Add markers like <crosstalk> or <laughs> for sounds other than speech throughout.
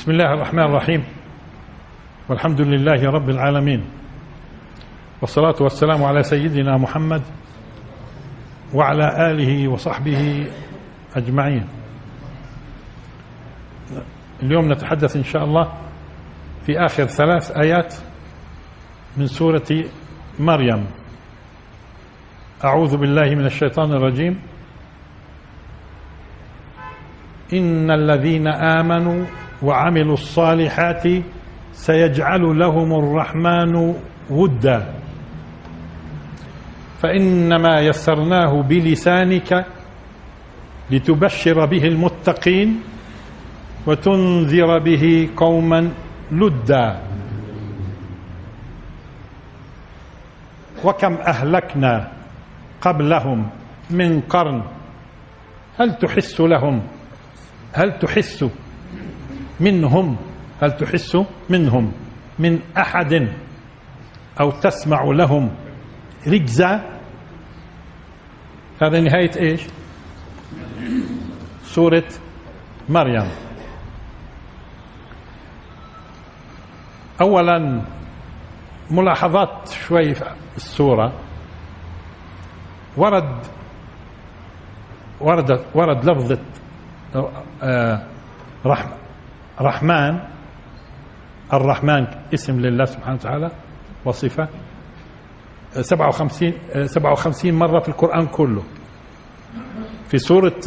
بسم الله الرحمن الرحيم والحمد لله رب العالمين والصلاة والسلام على سيدنا محمد وعلى آله وصحبه أجمعين اليوم نتحدث إن شاء الله في آخر ثلاث آيات من سورة مريم أعوذ بالله من الشيطان الرجيم إن الذين آمنوا وعملوا الصالحات سيجعل لهم الرحمن ودا. فإنما يسرناه بلسانك لتبشر به المتقين وتنذر به قوما لدا. وكم أهلكنا قبلهم من قرن. هل تحس لهم؟ هل تحس منهم هل تحس منهم؟ من أحد أو تسمع لهم رجزا هذا نهاية إيش؟ سورة مريم. اولا ملاحظات شوي في السورة. ورد ورد ورد لفظة آه رحمة. رحمن الرحمن اسم لله سبحانه وتعالى وصفة. 57 57 مرة في القرآن كله. في سورة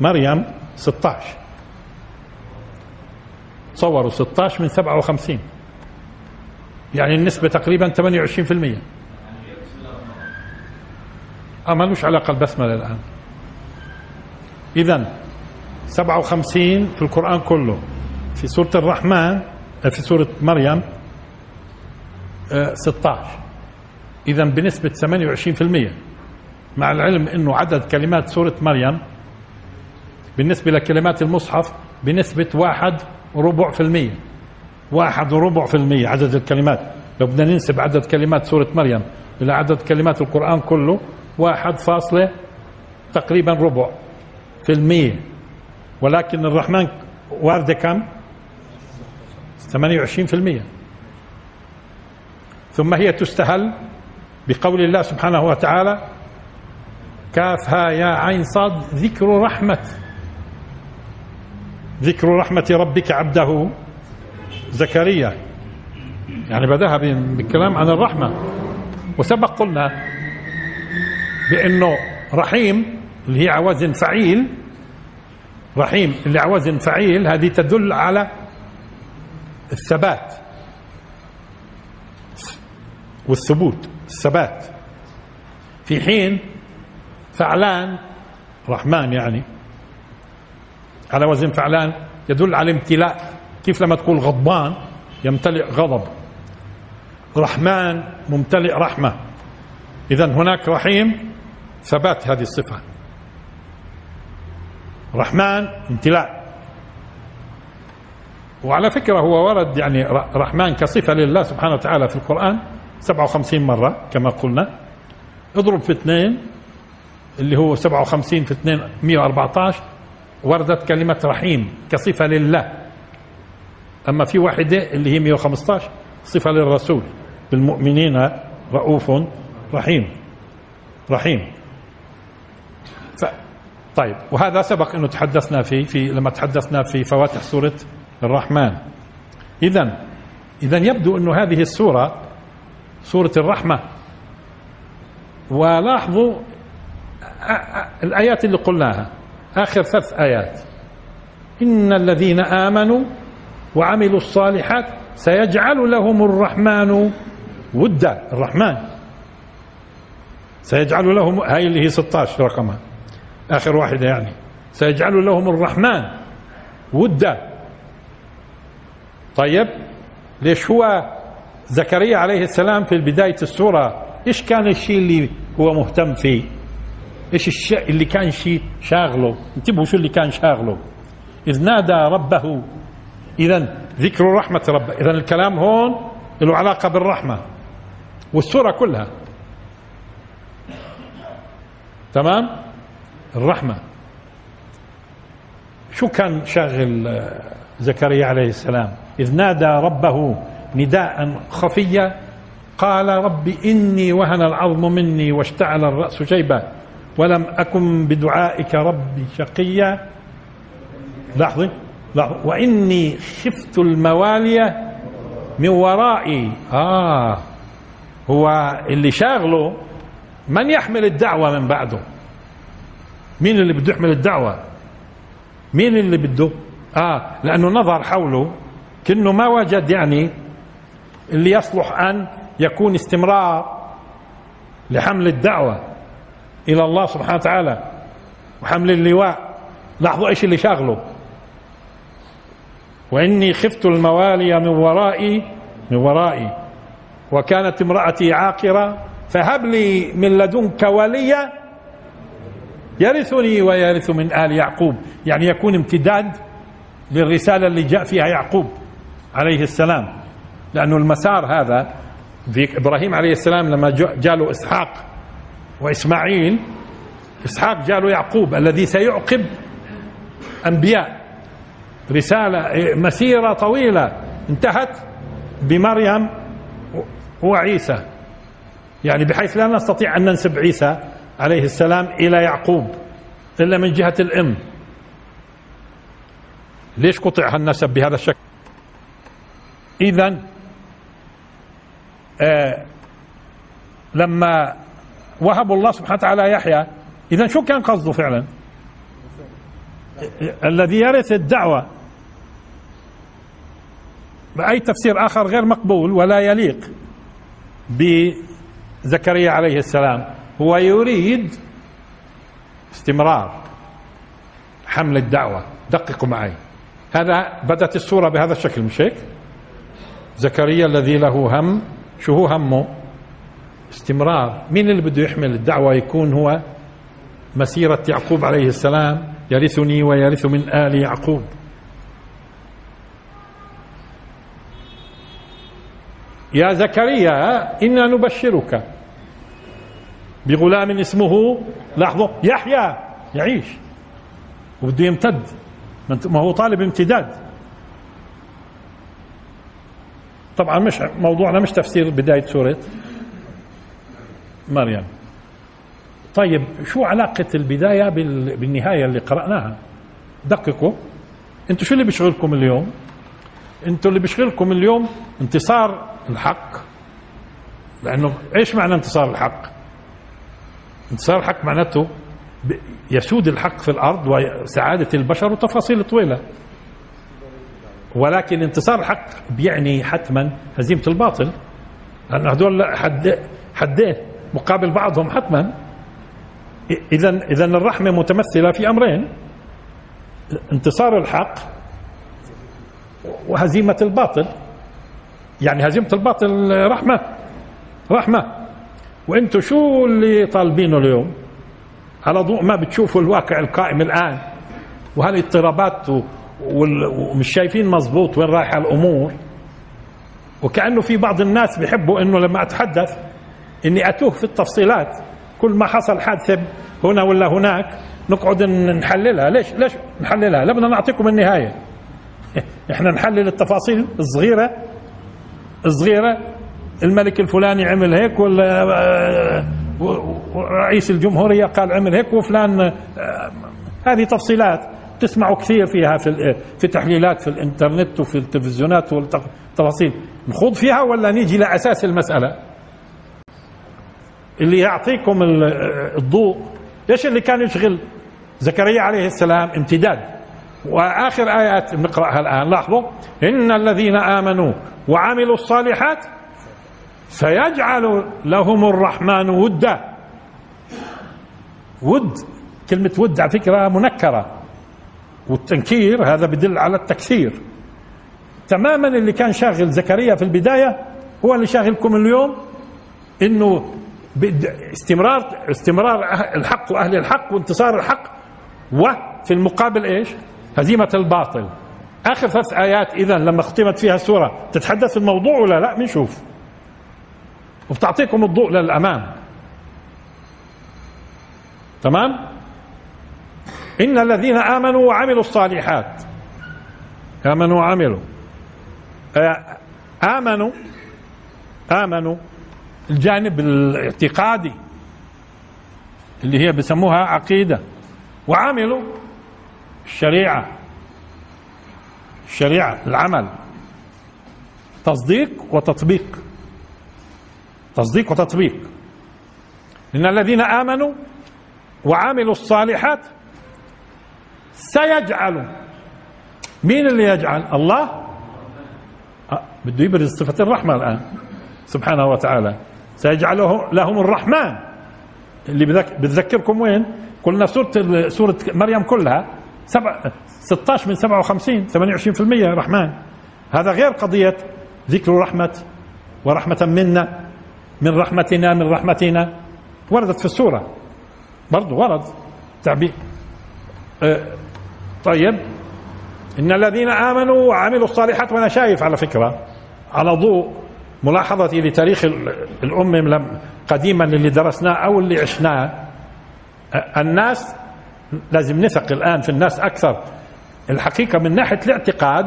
مريم 16 تصوروا 16 من 57 يعني النسبة تقريبا 28% أه ملوش علاقة البسملة الآن. إذا 57 في القرآن كله. في سورة الرحمن في سورة مريم 16 إذا بنسبة 28% مع العلم أنه عدد كلمات سورة مريم بالنسبة لكلمات المصحف بنسبة واحد وربع في المية. واحد وربع في المية عدد الكلمات. لو بدنا ننسب عدد كلمات سورة مريم إلى عدد كلمات القرآن كله واحد فاصلة تقريبا ربع في المية. ولكن الرحمن واردة كم؟ 28% ثم هي تستهل بقول الله سبحانه وتعالى كافها يا عين صاد ذكر رحمة. ذكر رحمة ربك عبده زكريا. يعني بدأها بالكلام عن الرحمة. وسبق قلنا بأنه رحيم اللي هي عوزن فعيل. رحيم اللي عوزن فعيل هذه تدل على الثبات. والثبوت الثبات. في حين فعلان رحمن يعني على وزن فعلان يدل على امتلاء. كيف لما تقول غضبان يمتلئ غضب. رحمن ممتلئ رحمة. اذا هناك رحيم ثبات هذه الصفة. رحمن امتلاء. وعلى فكرة هو ورد يعني رحمن كصفة لله سبحانه وتعالى في القرآن 57 مرة كما قلنا. اضرب في اثنين اللي هو 57 في اثنين 114 وردت كلمة رحيم كصفة لله. أما في واحدة اللي هي 115 صفة للرسول. بالمؤمنين رؤوف رحيم. رحيم. ف... طيب. وهذا سبق أنه تحدثنا فيه في لما تحدثنا في فواتح سورة الرحمن. إذا إذا يبدو أن هذه السورة سورة الرحمة. ولاحظوا الآيات اللي قلناها. آخر ثلاث آيات. إن الذين آمنوا وعملوا الصالحات سيجعل لهم الرحمن ودا. الرحمن. سيجعل لهم هاي اللي هي 16 رقمها. آخر واحدة يعني. سيجعل لهم الرحمن ودا. طيب ليش هو زكريا عليه السلام في بداية السورة؟ إيش كان الشيء اللي هو مهتم فيه؟ إيش الشيء اللي كان شيء شاغله؟ انتبهوا شو اللي كان شاغله. إذ نادى ربه. إذا ذكر رحمة ربه إذا الكلام هون له علاقة بالرحمة والسورة كلها. تمام؟ الرحمة. شو كان شاغل آه، زكريا عليه السلام؟ إذ نادى ربه نداء خفيا قال رب إني وهن العظم مني واشتعل الرأس شيبا ولم أكن بدعائك ربي شقيا. لحظة لحظة. وإني خفت الموالي من ورائي. آه هو اللي شاغله من يحمل الدعوة من بعده؟ مين اللي بده يحمل الدعوة؟ مين اللي بده؟ آه لأنه نظر حوله كأنه ما وجد يعني اللي يصلح أن يكون استمرار لحمل الدعوة إلى الله سبحانه وتعالى وحمل اللواء. لاحظوا إيش اللي شاغله؟ وإني خفت الموالي من ورائي من ورائي. وكانت امرأتي عاقرة فهب لي من لدنك وليا يرثني ويرث من آل يعقوب. يعني يكون امتداد للرسالة اللي جاء فيها يعقوب. عليه السلام. لأنه المسار هذا في إبراهيم عليه السلام لما جاله إسحاق وإسماعيل إسحاق جاله يعقوب الذي سيعقب أنبياء. رسالة مسيرة طويلة انتهت بمريم وعيسى. يعني بحيث لا نستطيع أن ننسب عيسى عليه السلام إلى يعقوب إلا من جهة الأم ليش قطع النسب بهذا الشكل؟ إذا آه لما وهب الله سبحانه وتعالى يحيى إذا شو كان قصده فعلا؟ الذي يرث الدعوة بأي تفسير آخر غير مقبول ولا يليق بزكريا عليه السلام هو يريد استمرار حمل الدعوة. دققوا معي. هذا بدأت الصورة بهذا الشكل مش هيك؟ زكريا الذي له هم. شو هو همه؟ استمرار. مين اللي بده يحمل الدعوة يكون هو مسيرة يعقوب عليه السلام. يرثني ويرث من آل يعقوب. يا زكريا إنا نبشرك بغلام اسمه لحظة يحيى. يعيش. وبده يمتد. ما هو طالب امتداد. طبعا مش موضوعنا مش تفسير بداية سورة مريم. طيب شو علاقة البداية بالنهاية اللي قرأناها؟ دققوا. أنتوا شو اللي بيشغلكم اليوم؟ أنتوا اللي بيشغلكم اليوم انتصار الحق. لأنه إيش معنى انتصار الحق؟ انتصار الحق معناته يسود الحق في الأرض وسعادة البشر وتفاصيل طويلة. ولكن انتصار الحق بيعني حتما هزيمة الباطل. لأن هذول حد حدين مقابل بعضهم حتما. اذا اذا الرحمة متمثلة في أمرين. انتصار الحق وهزيمة الباطل. يعني هزيمة الباطل رحمة. رحمة. وأنتم شو اللي طالبينه اليوم؟ على ضوء ما بتشوفوا الواقع القائم الآن. وهالاضطرابات ومش شايفين مزبوط وين رايحة الأمور. وكأنه في بعض الناس بيحبوا إنه لما أتحدث إني أتوه في التفصيلات. كل ما حصل حادثة هنا ولا هناك نقعد نحللها. ليش ليش نحللها؟ لا بدنا نعطيكم النهاية. <laughs> إحنا نحلل التفاصيل الصغيرة. الصغيرة. الملك الفلاني عمل هيك ولا رئيس الجمهورية قال عمل هيك وفلان هذه تفصيلات. تسمعوا كثير فيها في في تحليلات في الإنترنت وفي التلفزيونات والتفاصيل. نخوض فيها ولا نيجي لأساس المسألة؟ اللي يعطيكم الضوء. إيش اللي كان يشغل زكريا عليه السلام؟ امتداد. وآخر آيات نقرأها الآن. لاحظوا؟ إن الذين آمنوا وعملوا الصالحات سيجعل لهم الرحمن ودا. ود. كلمة ود على فكرة منكرة. والتنكير هذا بدل على التكثير تماما اللي كان شاغل زكريا في البداية هو اللي شاغلكم اليوم إنه استمرار استمرار الحق وأهل الحق وانتصار الحق وفي المقابل إيش؟ هزيمة الباطل. آخر ثلاث آيات اذا لما ختمت فيها السورة تتحدث الموضوع ولا لا؟ بنشوف. وبتعطيكم الضوء للأمام. تمام؟ إن الذين آمنوا وعملوا الصالحات. آمنوا وعملوا. آمنوا آمنوا. الجانب الاعتقادي اللي هي بسموها عقيدة. وعملوا الشريعة. الشريعة العمل. تصديق وتطبيق. تصديق وتطبيق. إن الذين آمنوا وعملوا الصالحات سيجعل. مين اللي يجعل؟ الله. أه بده يبرز صفة الرحمة الآن. سبحانه وتعالى. سيجعله لهم الرحمن. اللي بتذكركم وين؟ قلنا سورة سورة مريم كلها سبع 16 من 57 28% رحمن. هذا غير قضية ذكر رحمة ورحمة منا من رحمتنا من رحمتنا. وردت في السورة. برضو ورد. تعبير أه طيب. إن الذين آمنوا وعملوا الصالحات وأنا شايف على فكرة على ضوء ملاحظتي لتاريخ الأمم قديما اللي درسناه أو اللي عشناه الناس لازم نثق الآن في الناس أكثر. الحقيقة من ناحية الاعتقاد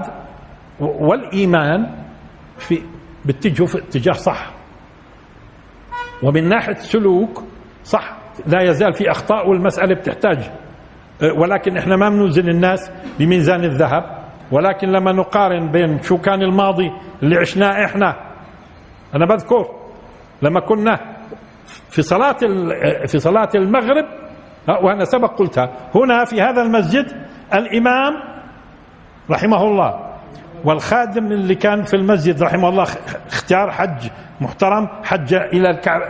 والإيمان في بتجهوا في اتجاه صح. ومن ناحية سلوك صح لا يزال في أخطاء والمسألة بتحتاج ولكن إحنا ما بنوزن الناس بميزان الذهب ولكن لما نقارن بين شو كان الماضي اللي عشناه إحنا أنا بذكر لما كنا في صلاة أه، في صلاة المغرب أه، وأنا سبق قلتها هنا في هذا المسجد الإمام رحمه الله والخادم اللي كان في المسجد رحمه الله اختيار حج محترم حج إلى الكعبه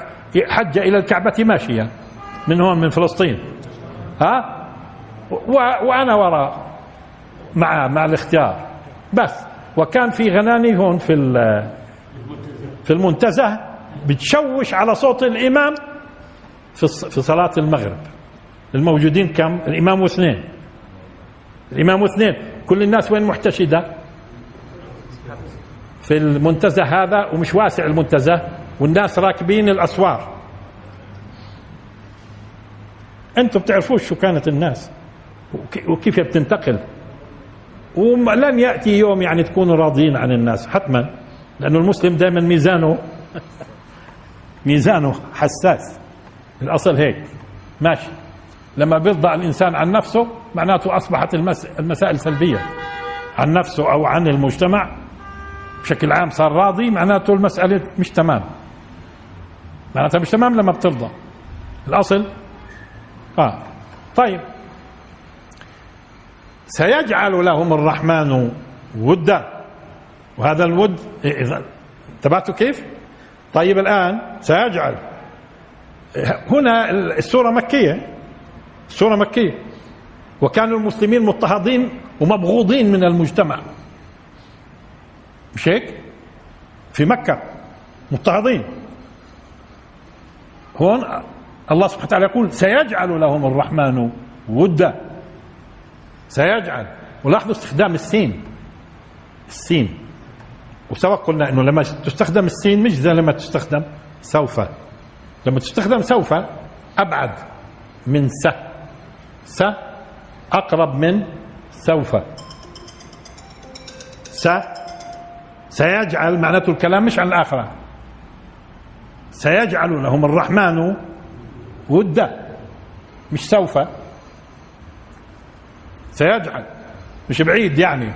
حج إلى الكعبة ماشيا من هون من فلسطين ها؟ وأنا وراء مع مع الاختيار. بس. وكان في غناني هون في في المنتزه بتشوش على صوت الإمام في في صلاة المغرب. الموجودين كم؟ الإمام واثنين. الإمام واثنين. كل الناس وين محتشدة؟ في المنتزه هذا ومش واسع المنتزه والناس راكبين الأسوار. أنتم بتعرفوش شو كانت الناس. وكيف بتنتقل؟ ولن يأتي يوم يعني تكونوا راضيين عن الناس حتما لأنه المسلم دائما ميزانه <laughs> ميزانه حساس. الأصل هيك. ماشي. لما بيرضى الإنسان عن نفسه معناته أصبحت المسائل سلبية. عن نفسه أو عن المجتمع بشكل عام صار راضي معناته المسألة مش تمام. معناتها مش تمام لما بترضى. الأصل؟ آه. طيب. سيجعل لهم الرحمن ودا. وهذا الود انتبهتوا كيف؟ طيب الآن سيجعل. هنا السورة مكية. السورة مكية. وكانوا المسلمين مضطهدين ومبغوضين من المجتمع. مش هيك؟ في مكة. مضطهدين. هون الله سبحانه وتعالى يقول سيجعل لهم الرحمن ودا. سيجعل. ولاحظوا استخدام السين. السين. وسبق قلنا إنه لما تستخدم السين مش زي لما تستخدم سوف. لما تستخدم سوف أبعد من س. س أقرب من سوف. س سيجعل معناته الكلام مش عن الآخرة. سيجعل لهم الرحمن ودا مش سوف. سيجعل. مش بعيد يعني.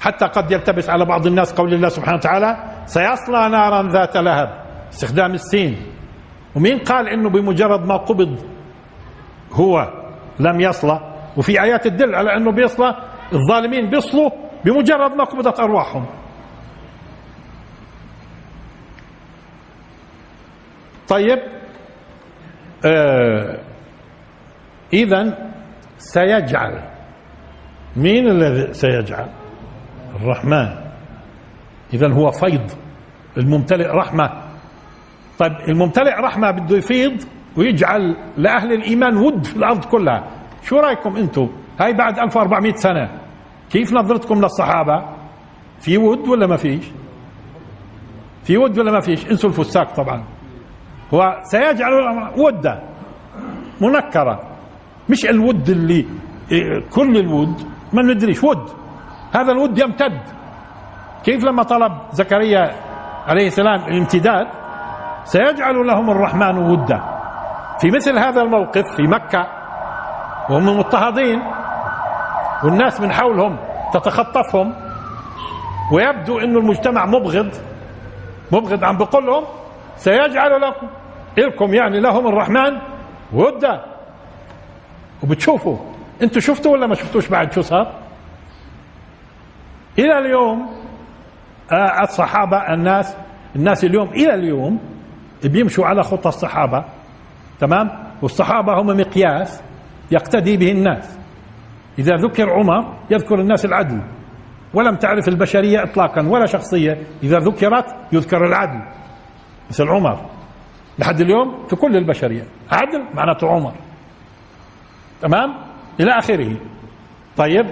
حتى قد يلتبس على بعض الناس قول الله سبحانه وتعالى سيصلى نارا ذات لهب. استخدام السين. ومين قال إنه بمجرد ما قبض هو لم يصلى؟ وفي آيات تدل على إنه بيصلى الظالمين بيصلوا بمجرد ما قبضت أرواحهم. طيب آه إذا سيجعل. مين الذي سيجعل؟ الرحمن. إذا هو فيض. الممتلئ رحمة. طيب الممتلئ رحمة بده يفيض ويجعل لأهل الإيمان ود في الأرض كلها. شو رأيكم أنتم؟ هاي بعد 1400 سنة. كيف نظرتكم للصحابة؟ في ود ولا ما فيش؟ في ود ولا ما فيش؟ انسوا الفساق طبعا. هو سيجعل ودا منكرة. مش الود اللي إيه، كل الود. ما ندريش ود. هذا الود يمتد. كيف لما طلب زكريا عليه السلام الامتداد سيجعل لهم الرحمن ودا. في مثل هذا الموقف في مكة وهم مضطهدين والناس من حولهم تتخطفهم ويبدو أن المجتمع مبغض مبغض عم بقول لهم سيجعل لكم لكم يعني لهم الرحمن ودا. وبتشوفوا أنتوا شفتوا ولا ما شفتوش بعد شو صار؟ إلى اليوم آه، الصحابة الناس الناس اليوم إلى اليوم بيمشوا على خطى الصحابة تمام؟ والصحابة هم مقياس يقتدي به الناس. إذا ذكر عمر يذكر الناس العدل. ولم تعرف البشرية اطلاقا ولا شخصية. إذا ذكرت يذكر العدل. مثل عمر. لحد اليوم في كل البشرية. عدل معناته عمر. تمام؟ إلى آخره. طيب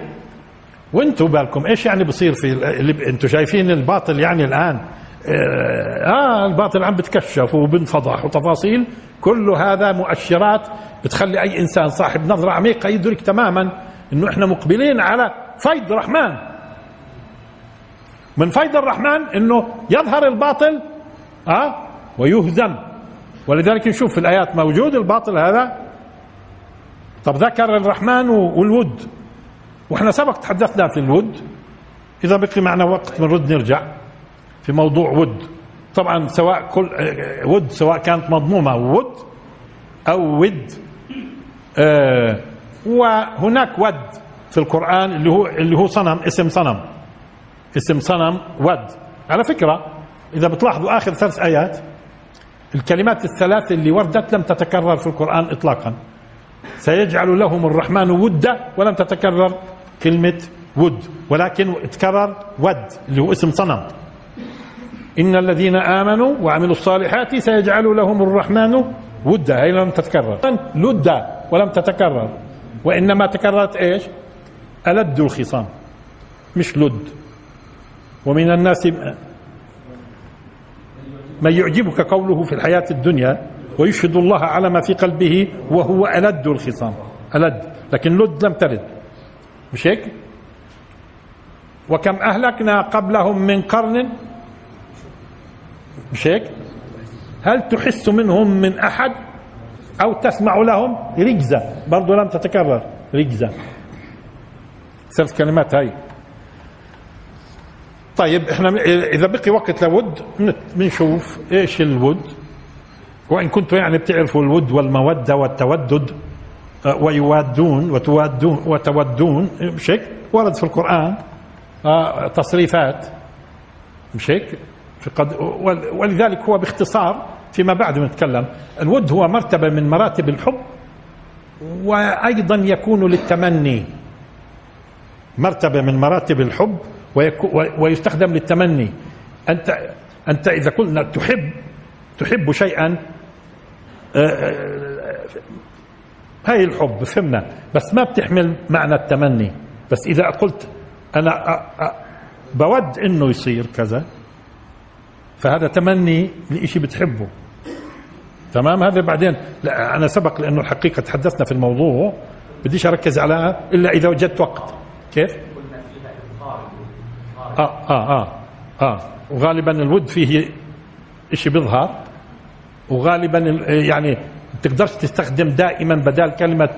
وأنتم بالكم إيش يعني بصير في أنتم شايفين الباطل يعني الآن؟ آه, آه الباطل عم بتكشف وبنفضح وتفاصيل. كل هذا مؤشرات بتخلي أي إنسان صاحب نظرة عميقة يدرك تماما إنه إحنا مقبلين على فيض رحمن من فيض الرحمن إنه يظهر الباطل آه ويهزم. ولذلك نشوف في الآيات موجود الباطل هذا طب ذكر الرحمن والود. وإحنا سبق تحدثنا في الود. إذا بقي معنا وقت بنرد نرجع في موضوع ود. طبعا سواء كل ود سواء كانت مضمومة ود أو ود. آه وهناك ود في القرآن اللي هو اللي هو صنم اسم صنم. اسم صنم ود. على فكرة إذا بتلاحظوا آخر ثلاث آيات الكلمات الثلاث اللي وردت لم تتكرر في القرآن اطلاقا. سيجعل لهم الرحمن ودا ولم تتكرر كلمة ود ولكن تكرر ود اللي هو اسم صنم. إن الذين آمنوا وعملوا الصالحات سيجعل لهم الرحمن ودا هي لم تتكرر. لدا ولم تتكرر. وإنما تكررت إيش؟ ألد الخصام مش لد. ومن الناس من يعجبك قوله في الحياة الدنيا ويشهد الله على ما في قلبه وهو ألد الخصام. ألد. لكن لد لم ترد. مش هيك؟ وكم أهلكنا قبلهم من قرن؟ مش هيك؟ هل تحس منهم من أحد؟ أو تسمع لهم؟ رجزة. برضو لم تتكرر. رجزة. ثلاث كلمات هاي. طيب إحنا إذا بقي وقت لود بنشوف إيش الود. وإن كنتم يعني بتعرفوا الود والمودة والتودد آه، ويوادون وتوادون وتودون مش هيك ورد في القرآن. آه، تصريفات. مش هيك قد ولذلك هو باختصار فيما بعد نتكلم الود هو مرتبة من مراتب الحب وأيضا يكون للتمني. مرتبة من مراتب الحب ويستخدم للتمني. أنت أنت إذا قلنا تحب تحب شيئا هاي الحب فهمنا. بس ما بتحمل معنى التمني. بس إذا قلت أنا بود إنه يصير كذا فهذا تمني لإشي بتحبه. تمام؟ هذا بعدين. لا أنا سبق لأنه الحقيقة تحدثنا في الموضوع. بديش أركز على إلا إذا وجدت وقت. كيف؟ آه آه آه آه. وغالبا الود فيه إشي بيظهر. وغالبا يعني تقدرش تستخدم دائما بدال كلمة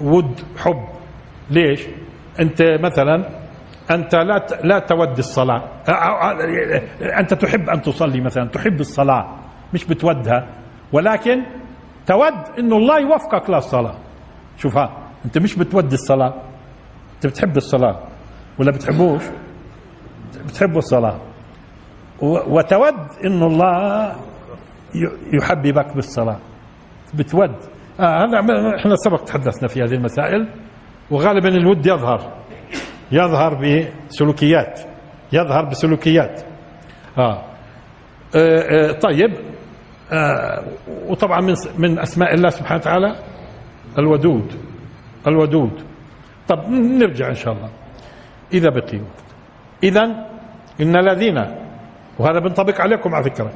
ود حب. ليش؟ أنت مثلا أنت لا لا تود الصلاة. أنت تحب أن تصلي مثلا تحب الصلاة. مش بتودها. ولكن تود إنه الله يوفقك للصلاة. شوفها أنت مش بتود الصلاة. أنت بتحب الصلاة. ولا بتحبوش؟ بتحبوا الصلاة. وتود إنه الله يحببك بالصلاة. بتود. آه إحنا سبق تحدثنا في هذه المسائل وغالبا الود يظهر. يظهر بسلوكيات. يظهر بسلوكيات. آه. آه آه طيب. آه وطبعا من من أسماء الله سبحانه وتعالى الودود. الودود. طب نرجع إن شاء الله. إذا بقي وقت اذا إن الذين وهذا بينطبق عليكم على فكرة.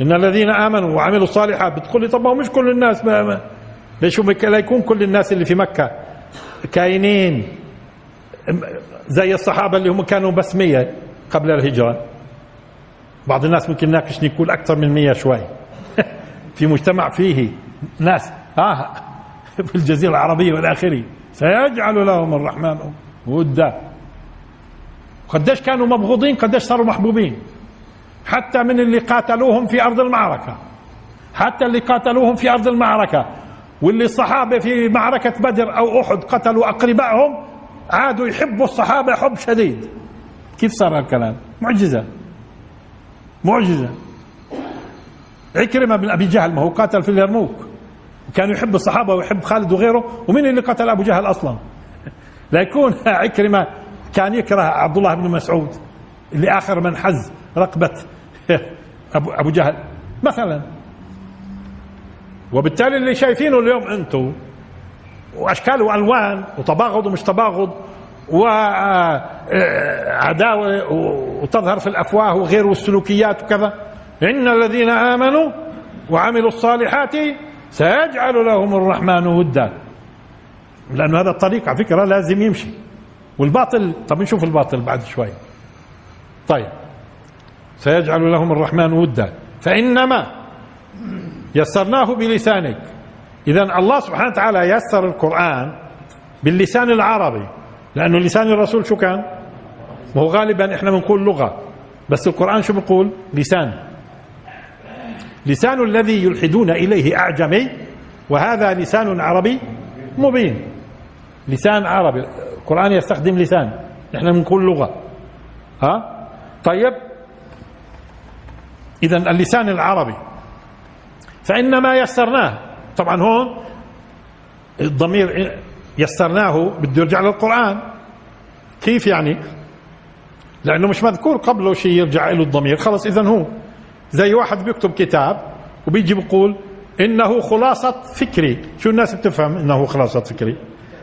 إن الذين آمنوا وعملوا الصالحات بتقول لي طب ما هو مش كل الناس ما ليش لا يكون كل الناس اللي في مكة كاينين. زي الصحابة اللي هم كانوا بس 100 قبل الهجرة. بعض الناس ممكن يناقشني يقول أكثر من 100 شوي. <laughs> في مجتمع فيه ناس. آه <laughs> في الجزيرة العربية والآخرة. سيجعل لهم الرحمن. ودا قديش كانوا مبغوضين قديش صاروا محبوبين. حتى من اللي قاتلوهم في أرض المعركة. حتى اللي قاتلوهم في أرض المعركة. واللي الصحابه في معركة بدر أو أحد قتلوا أقربائهم عادوا يحبوا الصحابة حب شديد. كيف صار الكلام معجزة. معجزة. عكرمة بن أبي جهل ما هو قاتل في اليرموك. وكان يحب الصحابة ويحب خالد وغيره ومين اللي قتل أبو جهل أصلا؟ لا يكون عكرمة كان يكره عبد الله بن مسعود اللي آخر من حز. رقبه <laughs> ابو أبو جهل مثلا. وبالتالي اللي شايفينه اليوم أنتم وأشكال وألوان وتباغض ومش تباغض وعداوه وتظهر في الأفواه وغير والسلوكيات وكذا. إن الذين آمنوا وعملوا الصالحات سيجعل لهم الرحمن ودا. لأنه هذا الطريق على فكرة لازم يمشي. والباطل طب نشوف الباطل بعد شوي. طيب. سيجعل لهم الرحمن ودا. فإنما يسرناه بلسانك. اذا الله سبحانه وتعالى يسر القرآن باللسان العربي. لأنه لسان الرسول شو كان؟ وهو غالبا إحنا بنقول لغة. بس القرآن شو بيقول؟ لسان. لسان الذي يلحدون إليه أعجمي وهذا لسان عربي مبين. لسان عربي. القرآن يستخدم لسان. إحنا بنقول لغة. ها؟ طيب. إذا اللسان العربي. فإنما يسرناه. طبعا هون الضمير يسرناه بده يرجع للقرآن. كيف يعني؟ لأنه مش مذكور قبله شيء يرجع له الضمير. خلص إذا هو زي واحد بيكتب كتاب وبيجي بيقول إنه خلاصة فكري. شو الناس بتفهم إنه خلاصة فكري؟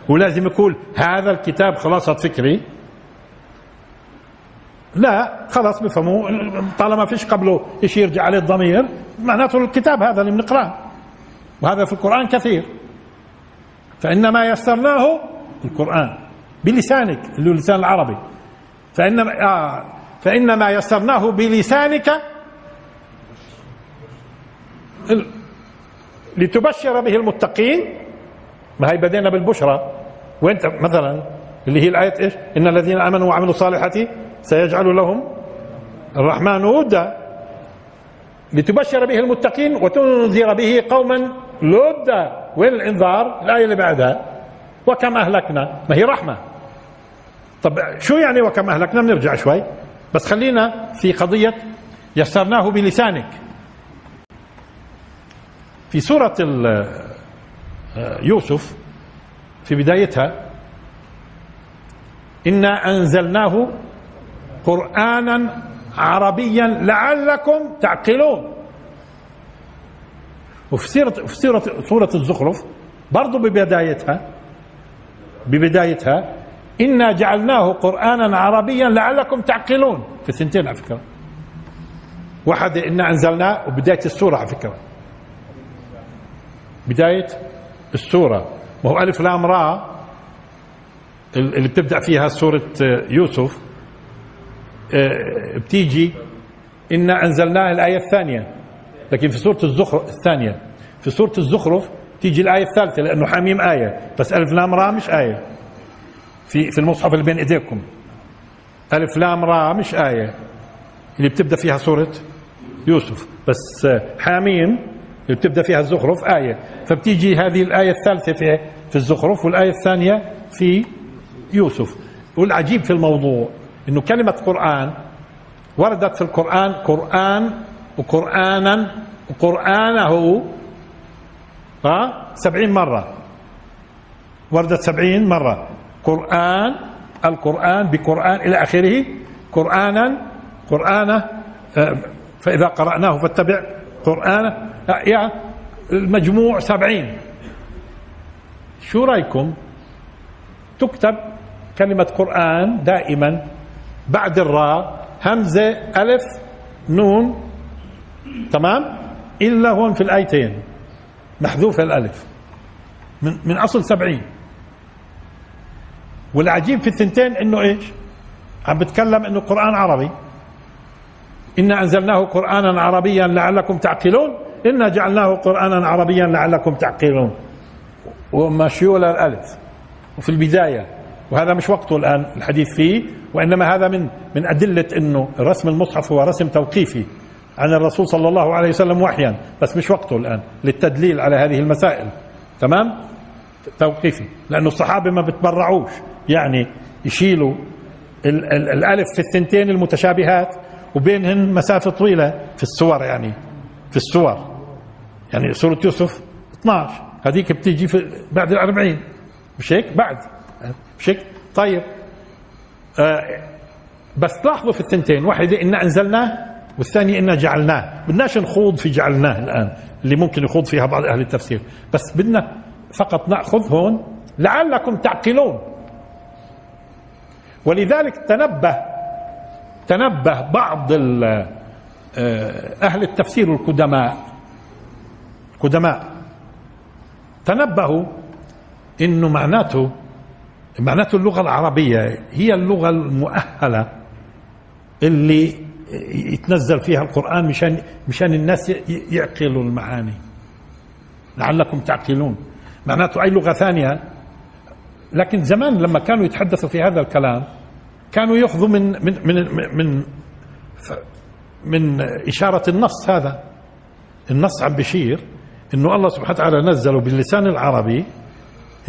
ولازم يقول هذا الكتاب خلاصة فكري. لا خلاص بفهموا. طالما فيش قبله شيء يرجع عليه الضمير معناته الكتاب هذا اللي بنقرأه. وهذا في القرآن كثير. فإنما يسرناه القرآن بلسانك اللي هو اللسان العربي. فإنما آه فإنما يسرناه بلسانك لتبشر به المتقين. ما هي بدينا بالبشرى. وانت مثلا اللي هي الآية إيش؟ إن الذين آمنوا وعملوا الصالحات سيجعل لهم الرحمن ودا لتبشر به المتقين وتنذر به قوما لدا وين الانذار؟ الآية اللي بعدها. وكم أهلكنا؟ ما هي رحمة. طب شو يعني وكم أهلكنا؟ بنرجع شوي. بس خلينا في قضية يسرناه بلسانك. في سورة يوسف في بدايتها إنا أنزلناه قرآنا عربيا لعلكم تعقلون. وفي سيرة في سيرة سورة الزخرف برضو ببدايتها ببدايتها إنا جعلناه قرآنا عربيا لعلكم تعقلون. في سنتين على فكرة. واحد إنا أنزلناه وبداية السورة على فكرة. بداية السورة. وهو ألف لام را اللي بتبدأ فيها سورة يوسف. بتيجي إنا أنزلناه الآية الثانية. لكن في سورة الزخرف الثانية. في سورة الزخرف تيجي الآية الثالثة لأنه حميم آية. بس ألف لام را مش آية. في في المصحف اللي بين إيديكم. ألف لام را مش آية. اللي بتبدأ فيها سورة يوسف. بس حاميم اللي بتبدأ فيها الزخرف آية. فبتيجي هذه الآية الثالثة في في الزخرف والآية الثانية في يوسف. والعجيب في الموضوع إنه كلمة قرآن وردت في القرآن قرآن وقرآنا وقرآنه ها؟ سبعين مرة. وردت سبعين مرة. قرآن القرآن بقرآن إلى آخره. قرآنا قرآنه آه، فإذا قرأناه فاتبع آه، يا المجموع سبعين. شو رأيكم؟ تكتب كلمة قرآن دائما. بعد الراء همزة ألف نون تمام؟ إلا هون في الآيتين محذوفة الألف. من, من أصل سبعين. والعجيب في الثنتين إنه إيش؟ عم بتكلم إنه قرآن عربي. إنا أنزلناه قرآنا عربيا لعلكم تعقلون. إنا جعلناه قرآنا عربيا لعلكم تعقلون. ومشيول الألف. وفي البداية. وهذا مش وقته الآن الحديث فيه. وإنما هذا من من أدلة أنه رسم المصحف هو رسم توقيفي عن الرسول صلى الله عليه وسلم وحيا بس مش وقته الآن للتدليل على هذه المسائل. تمام؟ توقيفي. لأنه الصحابة ما بتبرعوش. يعني يشيلوا ال ال الألف في الثنتين المتشابهات وبينهن مسافة طويلة في السور يعني في السور. يعني سورة يوسف 12 هذيك بتيجي في بعد الأربعين. مش هيك؟ بعد. مش هيك؟ طيب. بس لاحظوا في الثنتين واحدة إنا أنزلناه والثانية إنا جعلناه. بدناش نخوض في جعلناه الآن اللي ممكن يخوض فيها بعض أهل التفسير. بس بدنا فقط نأخذ هون لعلكم تعقلون. ولذلك تنبه تنبه بعض آه، أهل التفسير القدماء القدماء تنبهوا إنه معناته معناته اللغة العربية هي اللغة المؤهلة اللي يتنزل فيها القرآن مشان مشان الناس يعقلوا المعاني. لعلكم تعقلون. معناته أي لغة ثانية. لكن زمان لما كانوا يتحدثوا في هذا الكلام كانوا يأخذوا من من من من من إشارة النص هذا. النص عم بشير إنه الله سبحانه وتعالى نزله باللسان العربي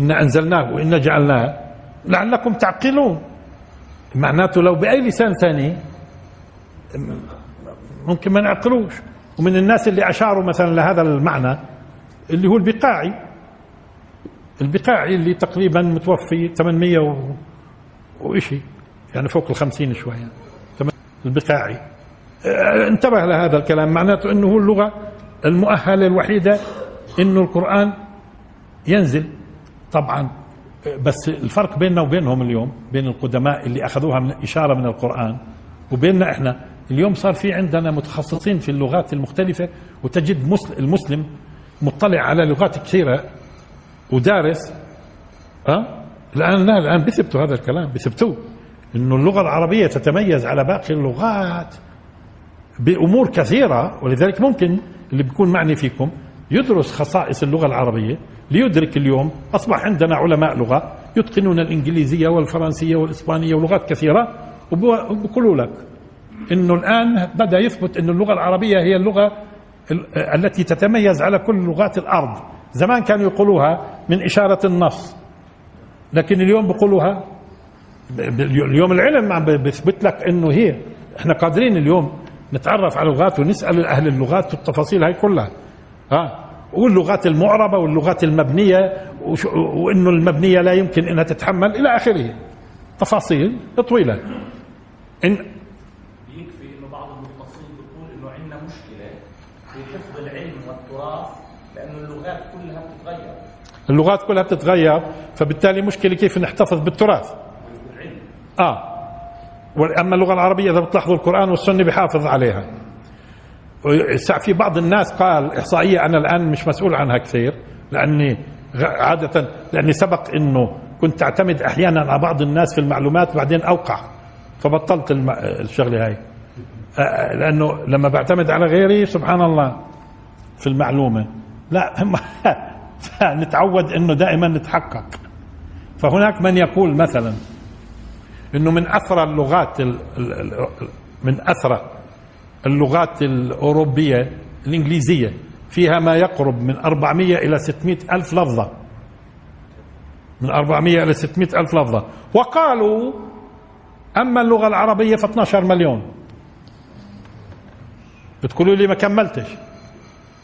إنا أنزلناه وإنا جعلناه. لعلكم تعقلون. معناته لو بأي لسان ثاني ممكن ما نعقلوش. ومن الناس اللي أشاروا مثلا لهذا المعنى اللي هو البقاعي. البقاعي اللي تقريبا متوفي 800 و... وإشي يعني فوق الخمسين شوية. البقاعي. آه، انتبه لهذا الكلام. معناته إنه هو اللغة المؤهلة الوحيدة إنه القرآن ينزل. طبعا بس الفرق بيننا وبينهم اليوم بين القدماء اللي أخذوها من إشارة من القرآن وبيننا إحنا اليوم صار في عندنا متخصصين في اللغات المختلفة وتجد المسلم مطلع على لغات كثيرة ودارس ها؟ الآن لا الآن بيثبتوا هذا الكلام بيثبتوه إنه اللغة العربية تتميز على باقي اللغات بأمور كثيرة ولذلك ممكن اللي بيكون معني فيكم يدرس خصائص اللغة العربية ليدرك اليوم أصبح عندنا علماء لغة يتقنون الإنجليزية والفرنسية والإسبانية ولغات كثيرة. وبقولوا لك إنه الآن بدأ يثبت إنه اللغة العربية هي اللغة التي تتميز على كل لغات الأرض. زمان كانوا يقولوها من إشارة النص لكن اليوم بيقولوها اليوم العلم عم بيثبت لك إنه هي. إحنا قادرين اليوم نتعرف على لغات ونسأل أهل اللغات والتفاصيل هاي كلها. ها؟ واللغات المعربة واللغات المبنية وأنه المبنية لا يمكن أنها تتحمل إلى آخره. تفاصيل طويلة. إن يكفي إنه بعض المختصين بيقول إنه عندنا مشكلة في حفظ العلم والتراث لأنه اللغات كلها بتتغير. اللغات كلها بتتغير فبالتالي مشكلة كيف نحتفظ بالتراث؟ العلم آه. وأما اللغة العربية إذا بتلاحظوا القرآن والسنة بحافظ عليها. في بعض الناس قال إحصائية أنا الآن مش مسؤول عنها كثير لأني عادة لأني سبق أنه كنت أعتمد أحيانا على بعض الناس في المعلومات بعدين أوقع. فبطلت الشغلة هاي. لأنه لما بعتمد على غيري سبحان الله في المعلومة. لا <laughs> نتعود أنه دائما نتحقق. فهناك من يقول مثلا أنه من أثرى اللغات من أثرى اللغات الأوروبية الإنجليزية فيها ما يقرب من 400 إلى 600 ألف لفظة. من 400 إلى 600 ألف لفظة. وقالوا أما اللغة العربية ف 12 مليون. بتقولوا لي ما كملتش.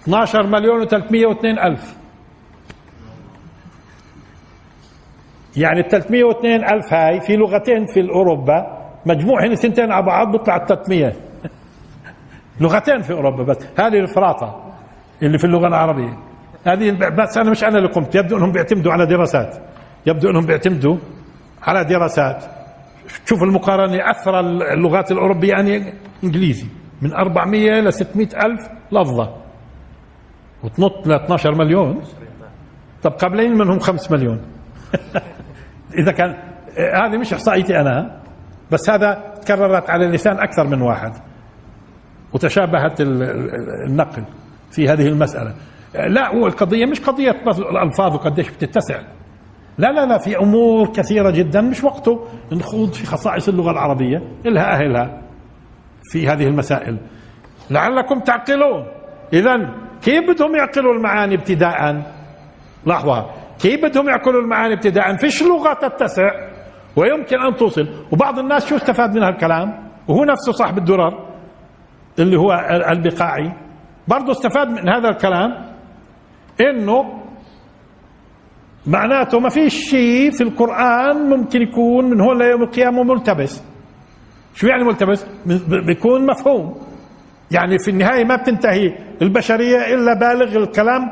12 مليون و302 ألف. يعني ال 302 ألف هاي في لغتين في أوروبا مجموعهن ثنتين على بعض بيطلع 300 لغتين في أوروبا بس. هذه الفراطة اللي في اللغة العربية. هذه بس أنا مش أنا اللي قمت. يبدو أنهم بيعتمدوا على دراسات. يبدو أنهم بيعتمدوا على دراسات. شوف المقارنة أثر اللغات الأوروبية يعني إنجليزي. من 400 ل 600 ألف لفظة. وتنط ل 12 مليون. طب قبلين منهم 5 مليون. <laughs> إذا كان هذه مش إحصائيتي أنا بس هذا تكررت على اللسان أكثر من واحد. وتشابهت النقل في هذه المسألة. لا هو القضية مش قضية بس الألفاظ وقديش بتتسع. لا لا لا في أمور كثيرة جدا مش وقته. نخوض في خصائص اللغة العربية إلها أهلها في هذه المسائل. لعلكم تعقلون. اذا كيف بدهم يعقلوا المعاني ابتداء؟ لحظه كيف بدهم يعقلوا المعاني ابتداء؟ فيش لغة تتسع ويمكن أن توصل؟ وبعض الناس شو استفاد من هالكلام؟ وهو نفسه صاحب الدرر. اللي هو البقاعي. برضه استفاد من هذا الكلام إنه معناته ما فيش شيء في القرآن ممكن يكون من هون ليوم القيامة ملتبس. شو يعني ملتبس؟ بيكون مفهوم. يعني في النهاية ما بتنتهي البشرية إلا بالغ الكلام.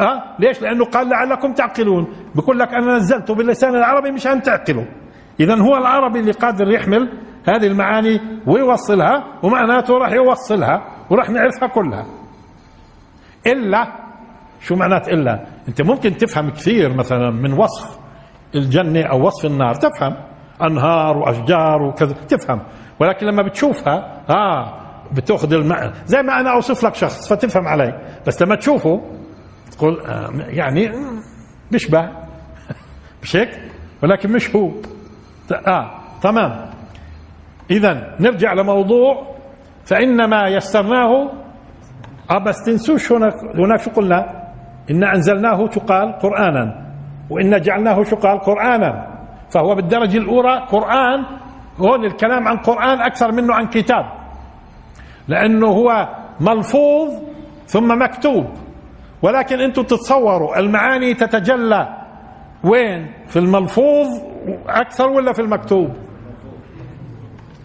أه؟ ليش؟ لأنه قال لعلكم تعقلون. بيقول لك أنا نزلته باللسان العربي مشان تعقلوا. إذا هو العربي اللي قادر يحمل هذه المعاني ويوصلها ومعناته راح يوصلها وراح نعرفها كلها. إلا شو معنات إلا؟ أنت ممكن تفهم كثير مثلا من وصف الجنة أو وصف النار تفهم. أنهار وأشجار وكذا تفهم. ولكن لما بتشوفها آه بتأخذ المعنى زي ما أنا أوصف لك شخص فتفهم علي. بس لما تشوفه تقول آه يعني بيشبه <laughs> مش هيك؟ ولكن مش هو. آه تمام. إذا نرجع لموضوع فإنما يسرناه آه بس تنسوش هناك هناك شو قلنا؟ إنا أنزلناه شقال قرآنا وإنا جعلناه شقال قرآنا فهو بالدرجة الأولى قرآن هون الكلام عن قرآن أكثر منه عن كتاب لأنه هو ملفوظ ثم مكتوب ولكن أنتم تتصوروا المعاني تتجلى وين؟ في الملفوظ أكثر ولا في المكتوب؟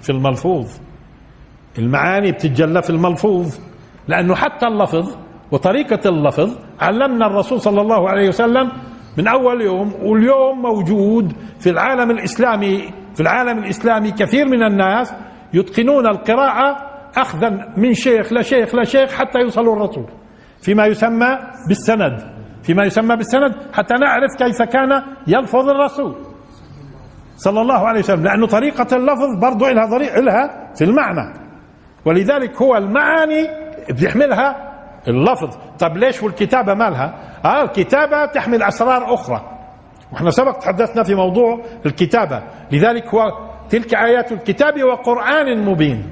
في الملفوظ. المعاني بتتجلى في الملفوظ لأنه حتى اللفظ وطريقة اللفظ علمنا الرسول صلى الله عليه وسلم من أول يوم واليوم موجود في العالم الإسلامي في العالم الإسلامي كثير من الناس يتقنون القراءة أخذا من شيخ لشيخ لشيخ حتى يوصلوا الرسول. فيما يسمى بالسند فيما يسمى بالسند حتى نعرف كيف كان يلفظ الرسول. صلى الله عليه وسلم لأنه طريقة اللفظ برضو لها طريق لها في المعنى. ولذلك هو المعاني بيحملها اللفظ. طب ليش والكتابة مالها؟ آه الكتابة تحمل أسرار أخرى. وإحنا سبق تحدثنا في موضوع الكتابة. لذلك هو تلك آيات الكتاب وقرآن مبين.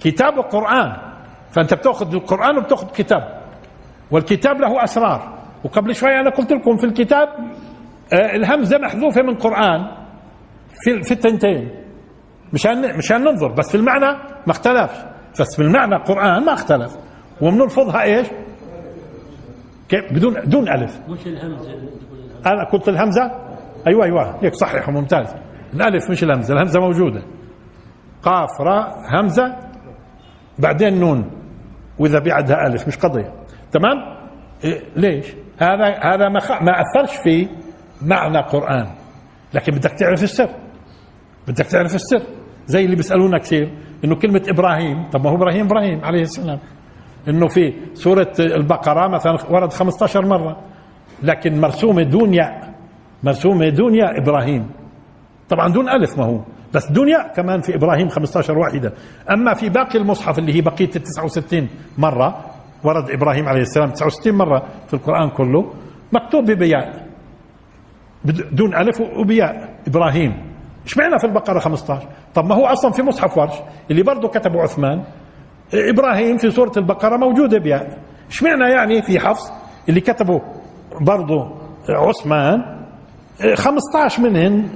كتاب وقرآن. فأنت بتأخذ القرآن وبتأخذ كتاب. والكتاب له أسرار. وقبل شوي أنا قلت لكم في الكتاب آه الهمزة محذوفة من قرآن. في في التنتين. مشان مشان ننظر بس في المعنى ما اختلفش. بس في المعنى قرآن ما اختلف. وبنلفظها إيش؟ كيف؟ بدون دون ألف. مش الهمزة؟ أنا قلت الهمزة؟ أيوه أيوه. هيك صحيح ممتاز الألف مش الهمزة الهمزة موجودة. قاف راء همزة بعدين نون. وإذا بعدها ألف مش قضية. تمام؟ إيه ليش؟ هذا هذا ما. ما أثرش في معنى قرآن. لكن بدك تعرف السر. بدك تعرف السر. زي اللي بيسالونا كثير إنه كلمة إبراهيم طب ما هو إبراهيم إبراهيم عليه السلام. إنه في سورة البقرة مثلا ورد 15 مرة. لكن مرسومة دون ياء. مرسومة دون ياء إبراهيم. طبعا دون ألف ما هو. بس دون ياء كمان في إبراهيم 15 واحدة. أما في باقي المصحف اللي هي بقية ال 69 مرة ورد إبراهيم عليه السلام 69 مرة في القرآن كله مكتوب بياء دون ألف وبياء. إبراهيم. اشمعنى في البقرة 15 طب ما هو أصلا في مصحف ورش اللي برضه كتبه عثمان. إبراهيم في سورة البقرة موجوده بياء اشمعنى يعني في حفص اللي كتبه برضه عثمان 15 منهن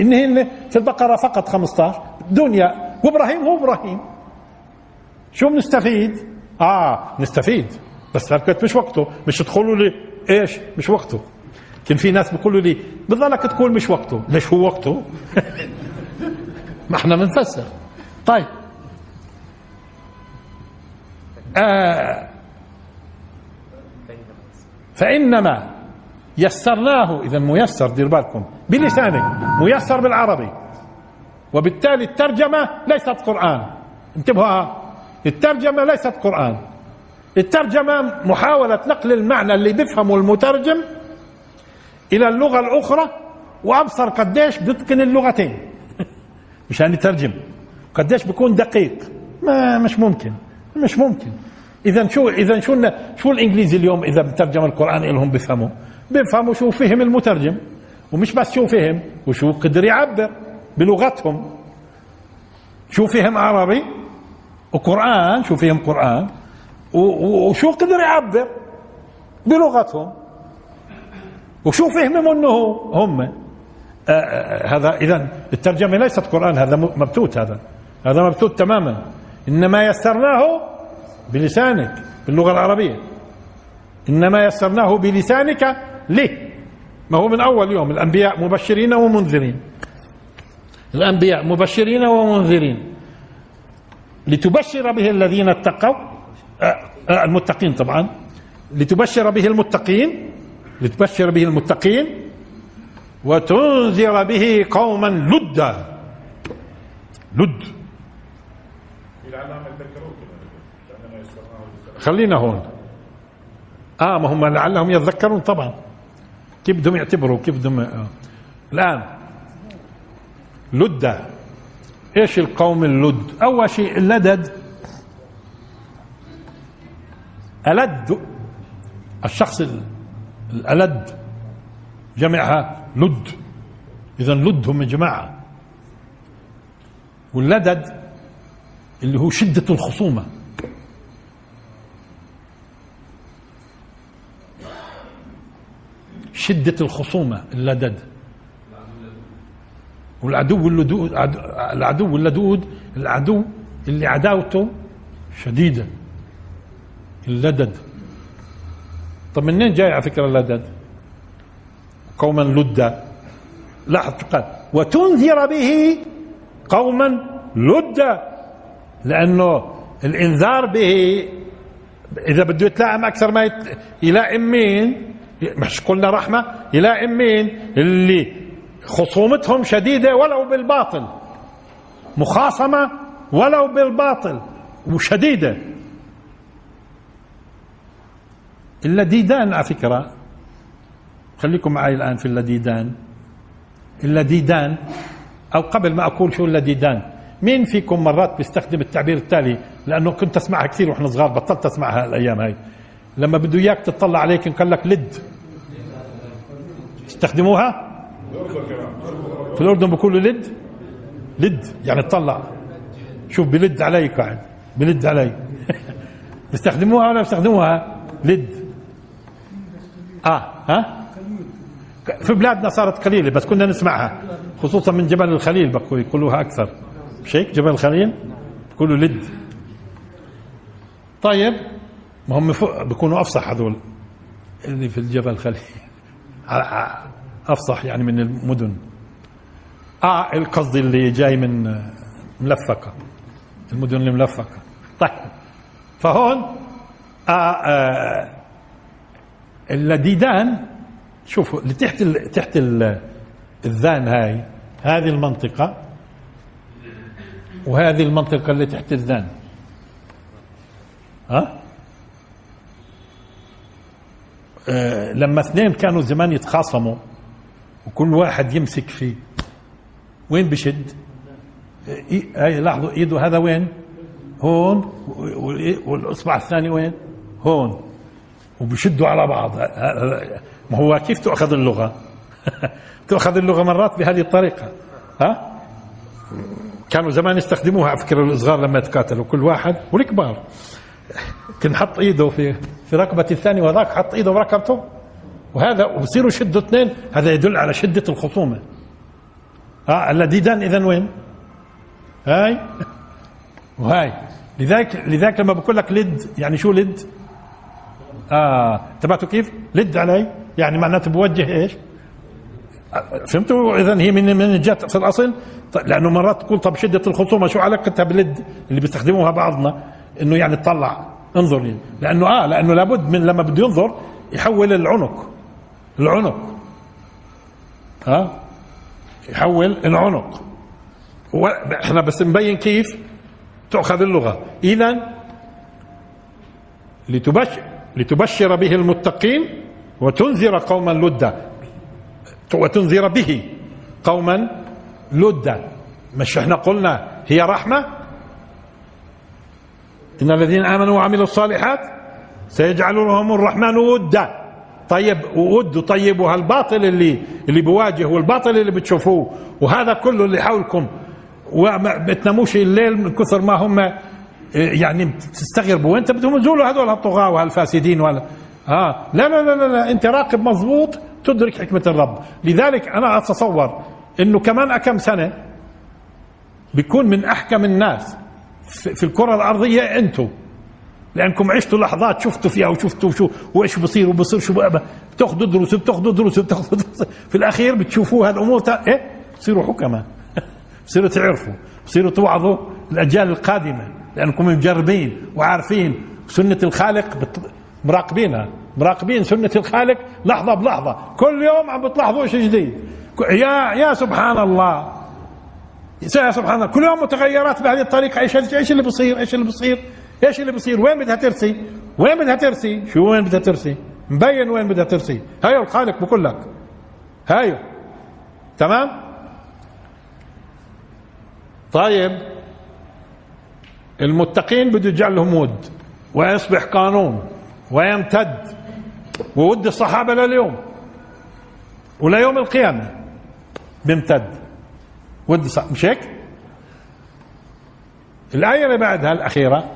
إنهن في البقرة فقط 15 دنيا. وإبراهيم هو إبراهيم. شو بنستفيد؟ آه نستفيد. بس هالكت مش وقته. مش تقولوا لي إيش؟ مش وقته. كان في ناس بيقولوا لي بضلك تقول مش وقته. ليش هو وقته؟ ما إحنا بنفسر. طيب. آه. فإنما يسرناه إذا ميسر دير بالكم. بلسانك ميسر بالعربي. وبالتالي الترجمة ليست قرآن. انتبهوا. الترجمة ليست قرآن. الترجمة محاولة نقل المعنى اللي بيفهمه المترجم إلى اللغة الأخرى وأبصر قديش بيتقن اللغتين. <laughs> مشان يترجم. قديش بيكون دقيق. ما مش ممكن. مش ممكن. إذا شو إذا شو شو الإنجليزي اليوم إذا بترجم القرآن لهم بيفهموا بيفهموا شو فهم المترجم ومش بس شو فهم وشو قدر يعبر بلغتهم. شو فهم عربي وقرآن شو فهم قرآن وشو قدر يعبر بلغتهم. وشو فهموا منه هم؟ آه، آه، هذا اذا الترجمة ليست قرآن هذا مبتوت هذا. هذا مبتوت تماما. إنما يسرناه بلسانك باللغة العربية. إنما يسرناه بلسانك ليه ما هو من أول يوم الأنبياء مبشرين ومنذرين. الأنبياء مبشرين ومنذرين. لتبشر به الذين اتقوا آه، المتقين طبعا. لتبشر به المتقين لتبشر به المتقين وتنذر به قوما لدا لد. خلينا هون. آه ما هم لعلهم يتذكرون طبعا. كيف بدهم يعتبروا؟ كيف بدهم آه. الآن لدة إيش القوم اللد؟ أول شيء اللدد. ألد. الشخص الألد جمعها لد. إذا لد هم جماعة. واللدد اللي هو شدة الخصومة. شدة الخصومة اللدد. والعدو اللدود العدو اللدود العدو اللي عداوته شديدة اللدد. طب منين جاي على فكرة اللدد قوما لدا لاحظ قال وتنذر به قوما لدا لأنه الإنذار به إذا بده يتلائم أكثر ما يلائم مين؟ مش قلنا رحمة يلائم مين؟ اللي خصومتهم شديدة ولو بالباطل مخاصمة ولو بالباطل وشديدة. اللديدان على فكرة. خليكم معي الآن في اللديدان. اللديدان أو قبل ما أقول شو اللديدان. مين فيكم مرات بيستخدم التعبير التالي؟ لأنه كنت أسمعها كثير وإحنا صغار بطلت أسمعها الأيام هاي. لما بده إياك تطلع عليك قال لك لد. تستخدموها؟ في الأردن بقولوا لد. لد يعني تطلع. شوف بلد علي <laughs> قاعد بلد علي. بيستخدموها ولا بيستخدموها لد. آه. ها؟ في بلادنا صارت قليلة بس كنا نسمعها خصوصا من جبل الخليل بقوا يقولوها أكثر. مش هيك جبل الخليل؟ بيقولوا لد. طيب ما هم بيكونوا أفصح هذول اللي في الجبل الخليل. <laughs> أفصح يعني من المدن. آه القصد اللي جاي من ملفقة. المدن الملفقة. طيب فهون آه آه اللديدان شوفوا اللي تحت ال تحت ال الذان هاي هذه المنطقة وهذه المنطقة اللي تحت الذان. ها؟ آه لما اثنين كانوا زمان يتخاصموا وكل واحد يمسك فيه وين بشد؟ هاي لاحظوا ايده هذا وين؟ هون والإصبع الثاني وين؟ هون. وبشدوا على بعض. ما هو كيف تؤخذ اللغة؟ <laughs> تؤخذ اللغة مرات بهذه الطريقة. ها؟ كانوا زمان يستخدموها أفكر الصغار لما يتقاتلوا كل واحد والكبار. كان حط إيده في في رقبة الثاني وهذاك حط إيده برقبته وهذا وبصيروا يشدوا اثنين هذا يدل على شدة الخصومة. ها؟ اللديدان إذا وين؟ هاي؟ <laughs> وهاي. لذلك لذلك لما بقول لك لد يعني شو لد؟ آه انتبهتوا كيف؟ لد علي. يعني معناته بوجه إيش؟ فهمتوا؟ اذا هي من من جت في الأصل. طيب لأنه مرات تقول طب شدة الخصومة شو علاقتها باللد اللي بيستخدموها بعضنا؟ إنه يعني تطلع. انظر لي. لأنه آه لأنه لابد من لما بده ينظر يحول العنق. العنق. ها؟ يحول العنق. إحنا بس نبين كيف تؤخذ اللغة. اذا لتبشر لتبشر به المتقين وتنذر قوما لدا وتنذر به قوما لدا مش إحنا قلنا هي رحمة. إن الذين آمنوا وعملوا الصالحات سيجعل لهم الرحمن ودا. طيب وود طيب وهالباطل اللي اللي بواجه والباطل اللي بتشوفوه. وهذا كله اللي حولكم. وما بتناموش الليل من كثر ما هم يعني تستغربوا وانت بدهم يزولوا هذول الطغاة وهالفاسدين ولا آه. لا لا لا لا, انت راقب مضبوط تدرك حكمة الرب. لذلك أنا أتصور إنه كمان كم سنة بيكون من أحكم الناس في الكرة الأرضية أنتم لأنكم عشتوا لحظات شفتوا فيها وشفتوا شو وإيش بصير وبصير شو بتاخذوا دروس بتاخذوا دروس بتاخذوا دروس. في الأخير بتشوفوا هالأمور تا... إيه؟ بتصيروا حكماء. <laughs> بتصيروا تعرفوا. بتصيروا توعظوا الأجيال القادمة. لأنكم مجربين وعارفين سنة الخالق. مراقبينها. مراقبين سنة الخالق لحظة بلحظة. كل يوم عم بتلاحظوا شيء جديد. يا يا سبحان الله. يا سبحان الله. كل يوم متغيرات بهذه الطريقة. إيش إيش اللي بصير؟ إيش اللي بصير؟ إيش اللي بصير؟ وين بدها ترسي؟ وين بدها ترسي؟ شو وين بدها ترسي؟ مبين وين بدها ترسي. هاي الخالق بقول لك. هاي تمام؟ طيب. المتقين بده يجعل لهم ود ويصبح قانون ويمتد وود الصحابة لليوم وليوم القيامة بيمتد ود صح مش هيك؟ الآية اللي بعدها الأخيرة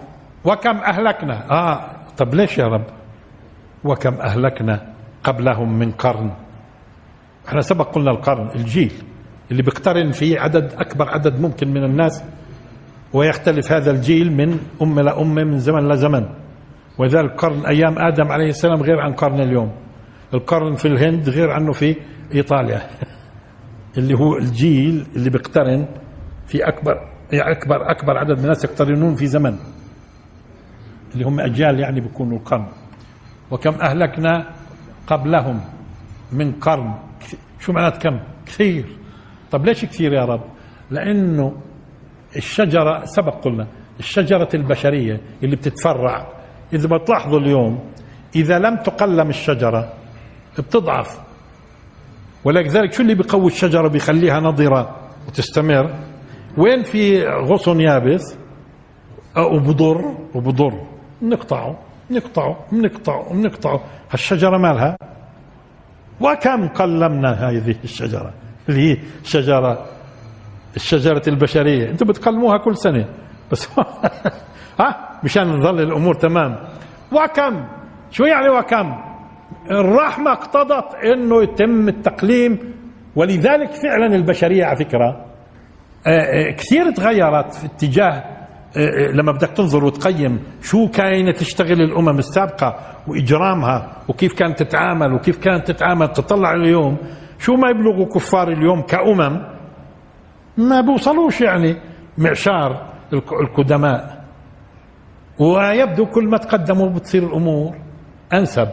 وكم أهلكنا. آه طب ليش يا رب؟ وكم أهلكنا قبلهم من قرن. إحنا سبق قلنا القرن الجيل اللي بيقترن فيه عدد أكبر عدد ممكن من الناس. ويختلف هذا الجيل من أمة لأمة من زمن لزمن وذلك قرن أيام آدم عليه السلام غير عن قرن اليوم. القرن في الهند غير عنه في إيطاليا. <laughs> اللي هو الجيل اللي بيقترن في أكبر يعني أكبر أكبر عدد من الناس يقترنون في زمن. اللي هم أجيال يعني بيكونوا القرن. وكم أهلكنا قبلهم من قرن. شو معنات كم؟ كثير. طب ليش كثير يا رب؟ لأنه الشجرة سبق قلنا الشجرة البشرية اللي بتتفرع. إذا بتلاحظوا اليوم إذا لم تقلم الشجرة بتضعف. ولذلك شو اللي بيقوي الشجرة؟ بيخليها نضرة وتستمر. وين في غصن يابس؟ وبضر وبضر. نقطعه نقطعه نقطعه نقطعه هالشجرة مالها؟ وكم قلمنا هذه الشجرة؟ اللي هي شجرة الشجرة البشرية. أنتم بتقلموها كل سنة. بس <laughs> ها؟ مشان تظل الأمور تمام. وكم؟ شو يعني وكم؟ الرحمة اقتضت إنه يتم التقليم. ولذلك فعلا البشرية على فكرة آه، آه، كثير تغيرت في اتجاه آه، لما بدك تنظر وتقيم شو كاينة تشتغل الأمم السابقة وإجرامها وكيف كانت تتعامل وكيف كانت تتعامل تطلع اليوم. شو ما يبلغوا كفار اليوم كأمم ما بوصلوش يعني معشار القدماء. ويبدو كل ما تقدموا بتصير الأمور أنسب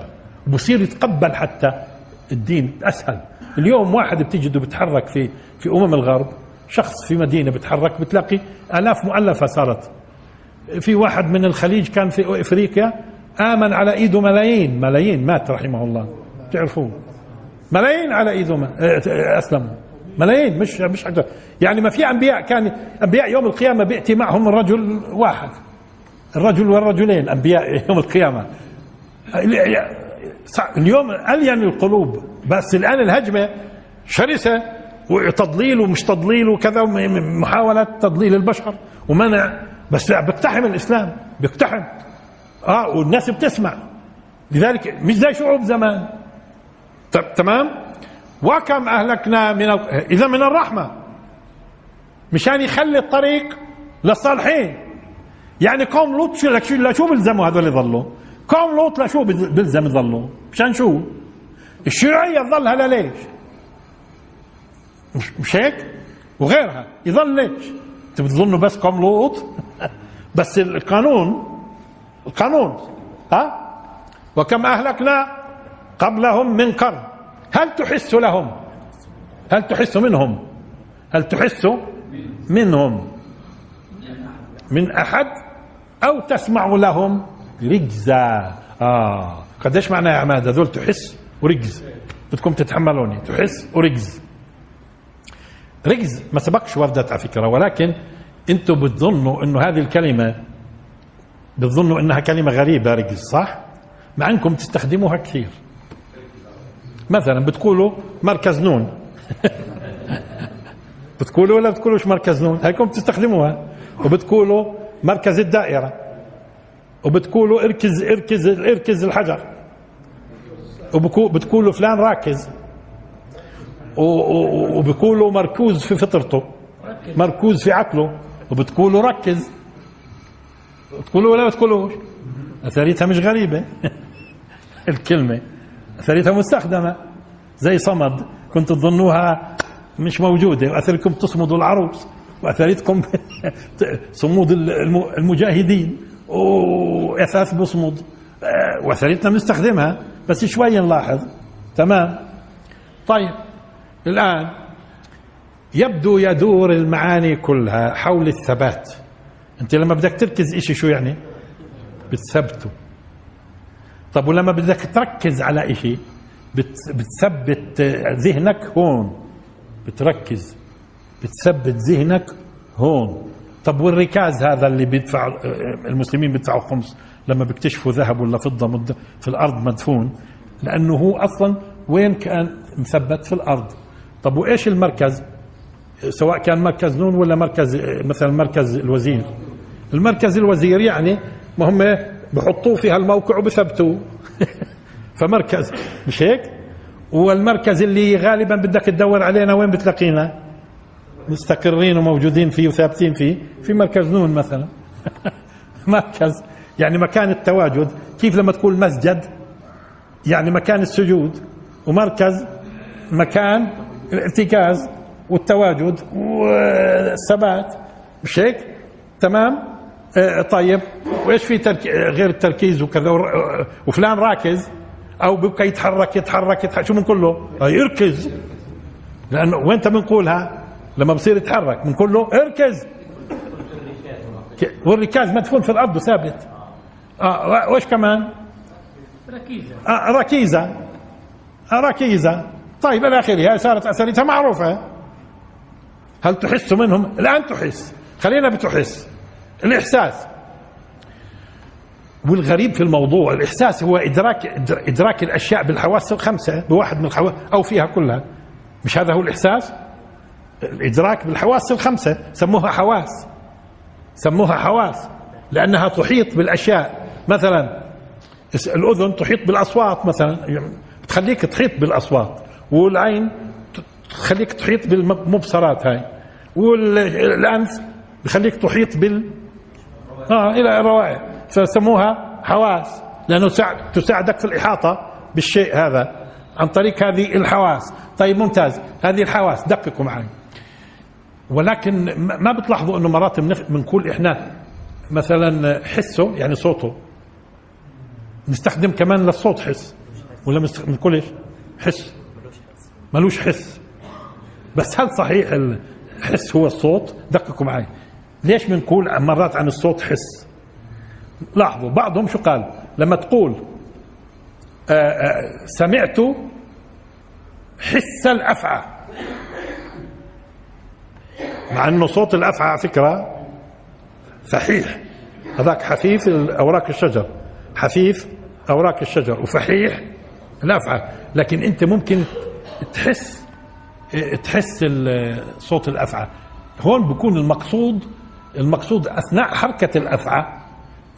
وبصير يتقبل حتى الدين أسهل. اليوم واحد بتجده بيتحرك في في أمم الغرب شخص في مدينة بيتحرك بتلاقي آلاف مؤلفة صارت. في واحد من الخليج كان في أفريقيا آمن على ايده ملايين ملايين مات رحمه الله. تعرفوه؟ ملايين على ايده أسلموا. ملايين مش مش حاجة. يعني ما في أنبياء كان أنبياء يوم القيامة بيأتي معهم الرجل واحد. الرجل والرجلين أنبياء يوم القيامة. اليوم ألين القلوب بس الآن الهجمة شرسة وتضليل ومش تضليل وكذا محاولة تضليل البشر ومنع. بس بيقتحم الإسلام بيقتحم. آه والناس بتسمع. لذلك مش زي شعوب زمان. ت- تمام؟ وكم أهلكنا من ال... إذا من الرحمة. مشان يخلي الطريق للصالحين. يعني قوم لوط شو لشو بيلزموا هذول يظلوا؟ قوم لوط لشو بيلزم يظلوا؟ مشان شو؟ الشيوعية تظلها لليش مش, مش هيك؟ وغيرها. يظل ليش؟ أنتوا بتظنوا بس قوم لوط؟ <laughs> بس القانون القانون. ها؟ وكم أهلكنا قبلهم من قرن. هل تحس لهم؟ هل تحس منهم؟ هل تحس منهم؟ من أحد؟ أو تسمع لهم؟ رجزا آه. قديش معنى يا عماد؟ هذول تحس ورجز. بدكم تتحملوني. تحس ورجز. رجز ما سبقش وردت على فكرة ولكن أنتم بتظنوا إنه هذه الكلمة بتظنوا إنها كلمة غريبة رجز صح؟ مع إنكم تستخدموها كثير. مثلا بتقولوا مركز نون. <laughs> بتقولوا ولا بتقولوش مركز نون؟ هيكم بتستخدموها. وبتقولوا مركز الدائرة. وبتقولوا اركز اركز اركز الحجر. وبتقولوا فلان راكز. و- و- وبيقولوا مركوز في فطرته. مركوز في عقله. وبتقولوا ركز. بتقولوا ولا بتقولوش؟ أثريتها مش غريبة. <laughs> الكلمة. اثريتها مستخدمة. زي صمد. كنت تظنوها مش موجودة. وأثركم تصمدوا العروس. واثرتكم <laughs> صمود الم- المجاهدين. واثاث بصمد. آه، واثرتنا بنستخدمها بس شوي نلاحظ. تمام. طيب الآن يبدو يدور المعاني كلها حول الثبات. أنت لما بدك تركز إشي شو يعني؟ بتثبته طب ولما بدك تركز على بت- بتثبت ذهنك هون. بتركز. بتثبت ذهنك هون. طب والركاز هذا اللي بيدفع المسلمين بيدفعوا خمس لما بيكتشفوا ذهب ولا فضة في الأرض مدفون؟ لأنه هو أصلا وين كان مثبت؟ في الأرض. طب وإيش المركز؟ سواء كان مركز نون ولا مركز مثلا مركز الوزير. المركز الوزير يعني ما هم بحطوه في هالموقع وبثبتوه. <laughs> فمركز مش هيك؟ والمركز اللي غالبا بدك تدور علينا وين بتلاقينا؟ مستقرين وموجودين فيه وثابتين فيه في مركز نون مثلا. <laughs> مركز يعني مكان التواجد. كيف لما تقول مسجد؟ يعني مكان السجود. ومركز مكان الارتكاز والتواجد والثبات. مش هيك؟ تمام؟ طيب وإيش في ترك... غير التركيز وكذا ور- وفلان راكز أو بيبقى يتحرك يتحرك, يتحرك شو بنقول له آه يركز. لأنه وين بنقولها؟ لما بصير يتحرك بنقول له اركز والركاز مدفون في الأرض وثابت. آه وإيش كمان؟ ركيزة. آه ركيزة. آه ركيزة. طيب إلى آخره. هي صارت اثريتها معروفة. هل تحس منهم؟ الآن تحس. خلينا بتحس. الإحساس. والغريب في الموضوع الإحساس هو إدراك إدراك الأشياء بالحواس الخمسة بواحد من الحواس أو فيها كلها. مش هذا هو الإحساس؟ الإدراك بالحواس الخمسة سموها حواس. سموها حواس لأنها تحيط بالأشياء. مثلا الأذن تحيط بالأصوات مثلا بتخليك تحيط بالأصوات. والعين تخليك تحيط بالمبصرات هاي. والأنف بخليك تحيط بال آه إلى الروائع فسموها حواس لأنه تساعد- تساعدك في الإحاطة بالشيء هذا عن طريق هذه الحواس. طيب ممتاز. هذه الحواس دققوا معي. ولكن ما بتلاحظوا إنه مرات بنقول إحنا مثلا حسه يعني صوته. نستخدم كمان للصوت حس. ولا بنقول إيش؟ حس. ملوش حس. بس هل صحيح الحس هو الصوت؟ دققوا معي. ليش بنقول مرات عن الصوت حس؟ لاحظوا بعضهم شو قال؟ لما تقول آه، آه، سمعت حس الأفعى. مع إنه صوت الأفعى على فكرة فحيح. هذاك حفيف أوراق الشجر. حفيف أوراق الشجر وفحيح الأفعى. لكن أنت ممكن تحس تحس صوت الأفعى. هون بكون المقصود المقصود أثناء حركة الافعى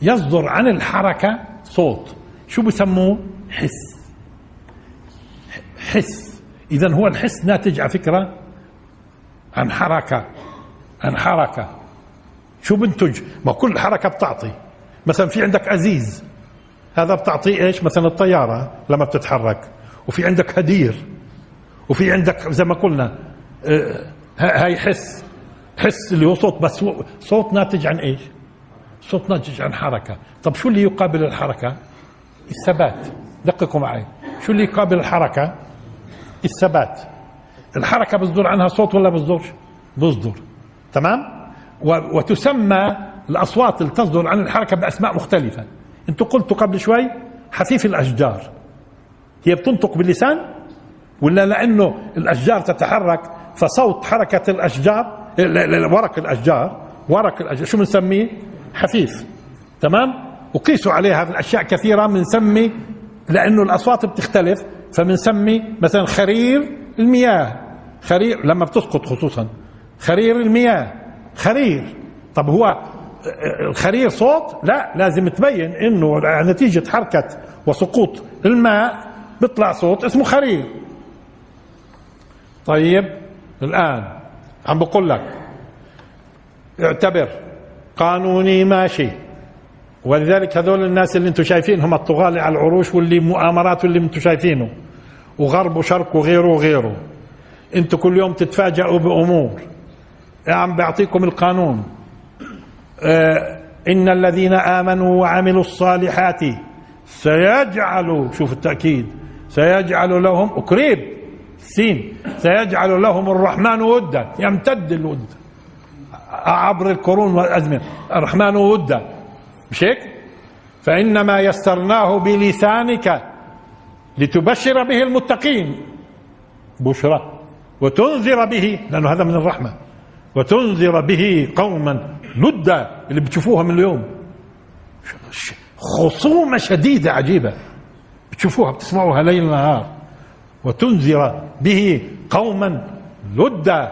يصدر عن الحركة صوت. شو بسموه؟ حس. حس. اذا هو الحس ناتج على فكرة عن حركة عن حركة. شو بنتج؟ ما كل حركة بتعطي. مثلا في عندك ازيز هذا بتعطيه إيش؟ مثلا الطيارة لما بتتحرك. وفي عندك هدير. وفي عندك زي ما قلنا آه، ها- هاي حس. حس اللي هو صوت بس صوت ناتج عن إيش؟ صوت ناتج عن حركة. طب شو اللي يقابل الحركة؟ الثبات. دققوا معي. شو اللي يقابل الحركة؟ الثبات. الحركة بصدر عنها صوت ولا بصدرش بصدر تمام؟ وتسمى الأصوات اللي تصدر عن الحركة بأسماء مختلفة. أنتوا قلتوا قبل شوي حفيف الأشجار. هي بتنطق باللسان؟ ولا لأنه الأشجار تتحرك فصوت لا- لا، ورق الأشجار ورق الأشجار. شو بنسميه حفيف. تمام؟ وقيسوا عليها في الأشياء كثيرة بنسمي لأنه الأصوات بتختلف. فبنسمي مثلا خرير المياه. خرير لما بتسقط خصوصا. خرير المياه. خرير. طب هو الخرير صوت؟ لا لازم تبين إنه نتيجة حركة وسقوط الماء بيطلع صوت اسمه خرير. طيب الآن عم بقول لك اعتبر قانوني ماشي. ولذلك هذول الناس اللي أنتم شايفينهم الطغاة على العروش واللي مؤامرات واللي أنتم شايفينه. وغرب وشرق وغيره وغيره. أنتم كل يوم تتفاجئوا بأمور. عم بيعطيكم القانون. آه إن الذين آمنوا وعملوا الصالحات سيجعل شوف التأكيد سيجعل لهم قريب. سين. سيجعل لهم الرحمن ودا. يمتد الود. عبر القرون والأزمنة. الرحمن ودا. مش هيك؟ فإنما يسرناه بلسانك لتبشر به المتقين. بشرى. وتنذر به. لأنه هذا من الرحمة. وتنذر به قوما لدا. اللي بتشوفوها من اليوم. خصومة شديدة عجيبة. بتشوفوها بتسمعوها ليل نهار. وتنذر به قوما لدا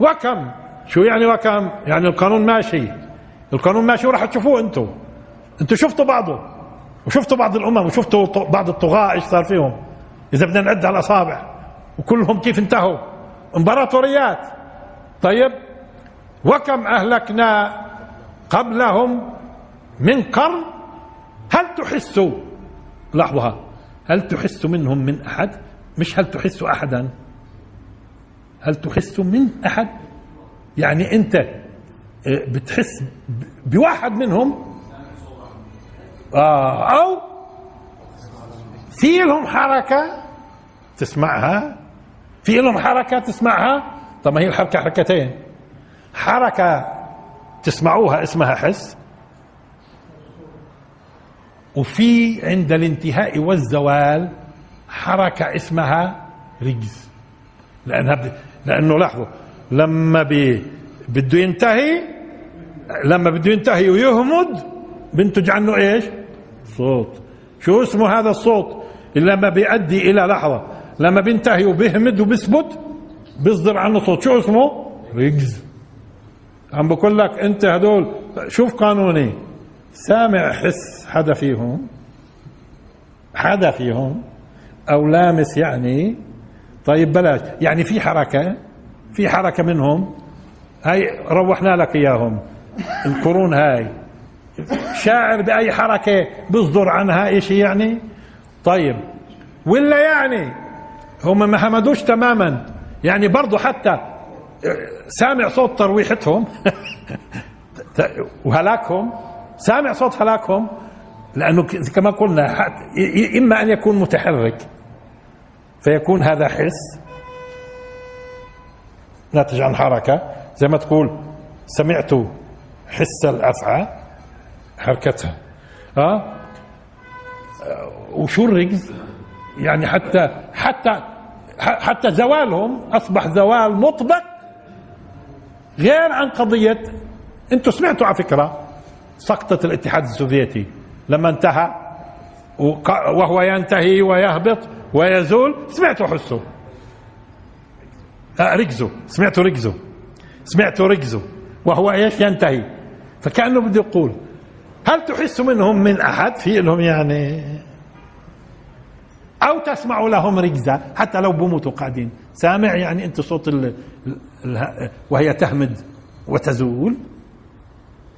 وكم؟ شو يعني وكم؟ يعني القانون ماشي. القانون ماشي وراح تشوفوه أنتم أنتم شفتوا بعضه. وشفتوا بعض الأمم وشفتوا بعض الطغاة إيش صار فيهم. إذا بدنا نعد على الأصابع. وكلهم كيف انتهوا؟ إمبراطوريات. طيب وكم أهلكنا قبلهم من قرن؟ هل تحسوا؟ لحظة. هل تحس منهم من أحد؟ مش هل تحس أحدا؟ هل تحس من أحد؟ يعني أنت آه، بتحس بواحد منهم؟ آه أو في لهم حركة تسمعها؟ في لهم حركة تسمعها؟ طب ما هي الحركة حركتين. حركة تسمعوها اسمها حس وفي عند الانتهاء والزوال حركة اسمها رجز. لأنها ب... لأنه لاحظوا لما بي... بده ينتهي لما بده ينتهي ويهمد بينتج عنه إيش؟ صوت. شو اسمه هذا الصوت؟ اللي لما بيؤدي إلى لحظة لما بينتهي وبيهمد وبيثبت بيصدر عنه صوت. شو اسمه؟ رجز. عم بقول لك أنت هدول شوف قانوني. سامع حس حدا فيهم حدا فيهم أو لامس يعني. طيب بلاش. يعني في حركة. في حركة منهم. هاي روحنا لك إياهم. القرون هاي. شاعر بأي حركة بيصدر عنها شيء يعني؟ طيب. ولا يعني؟ هم ما حمدوش تماما. يعني برضو حتى سامع صوت ترويحتهم. <laughs> وهلاكهم. سامع صوت هلاكهم؟ لأنه ك- كما قلنا إما أن يكون متحرك فيكون هذا حس ناتج عن حركه زي ما تقول سمعت حس الأفعى حركتها. آه؟ وشو الرجز يعني حتى حتى حتى زوالهم أصبح زوال مطبق غير عن قضية أنتم سمعتوا على فكرة. سقطة الاتحاد السوفيتي. لما انتهى وهو ينتهي ويهبط ويزول سمعتوا حسوا آه، ركزوا. سمعتوا ركزوا. سمعتوا ركزوا. وهو إيش؟ ينتهي. فكأنه بده يقول هل تحس منهم من أحد؟ في لهم يعني أو تسمع لهم ركزه حتى لو بموتوا قاعدين. سامع يعني أنت صوت ال ال وهي تهمد وتزول؟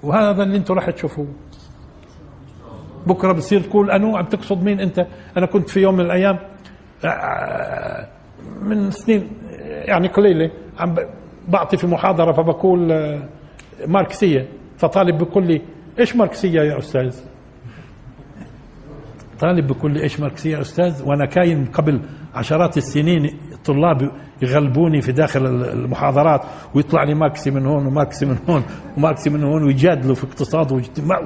وهذا اللي أنتم راح تشوفوه. بكرة بتصير تقول أنو عم تقصد مين أنت؟ أنا كنت في يوم من الأيام آه، من سنين يعني قليلة عم بعطي في محاضره فبقول آه، ماركسية. فطالب بيقول لي إيش ماركسية يا أستاذ؟ طالب بيقول لي إيش ماركسية يا أستاذ؟ وأنا كانوا قبل عشرات السنين الطلاب يغلبوني في داخل المحاضرات ويطلع لي ماركسي من هون وماركسي من هون وماركسي من هون ويجادلوا في اقتصاد واجتماع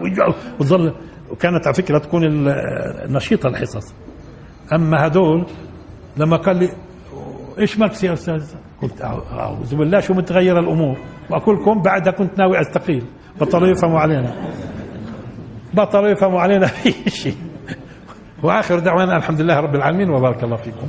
وظل وكانت على فكرة تكون نشيطه الحصص. أما هدول لما قال لي إيش ماركسي يا أستاذ؟ قلت أعوذ بالله شو متغير الأمور؟ وأقولكم بعدها كنت ناوي أستقيل. بطلوا يفهموا علينا. بطلوا يفهموا علينا <laughs> في شيء. وآخر دعوانا الحمد لله رب العالمين وبارك الله فيكم.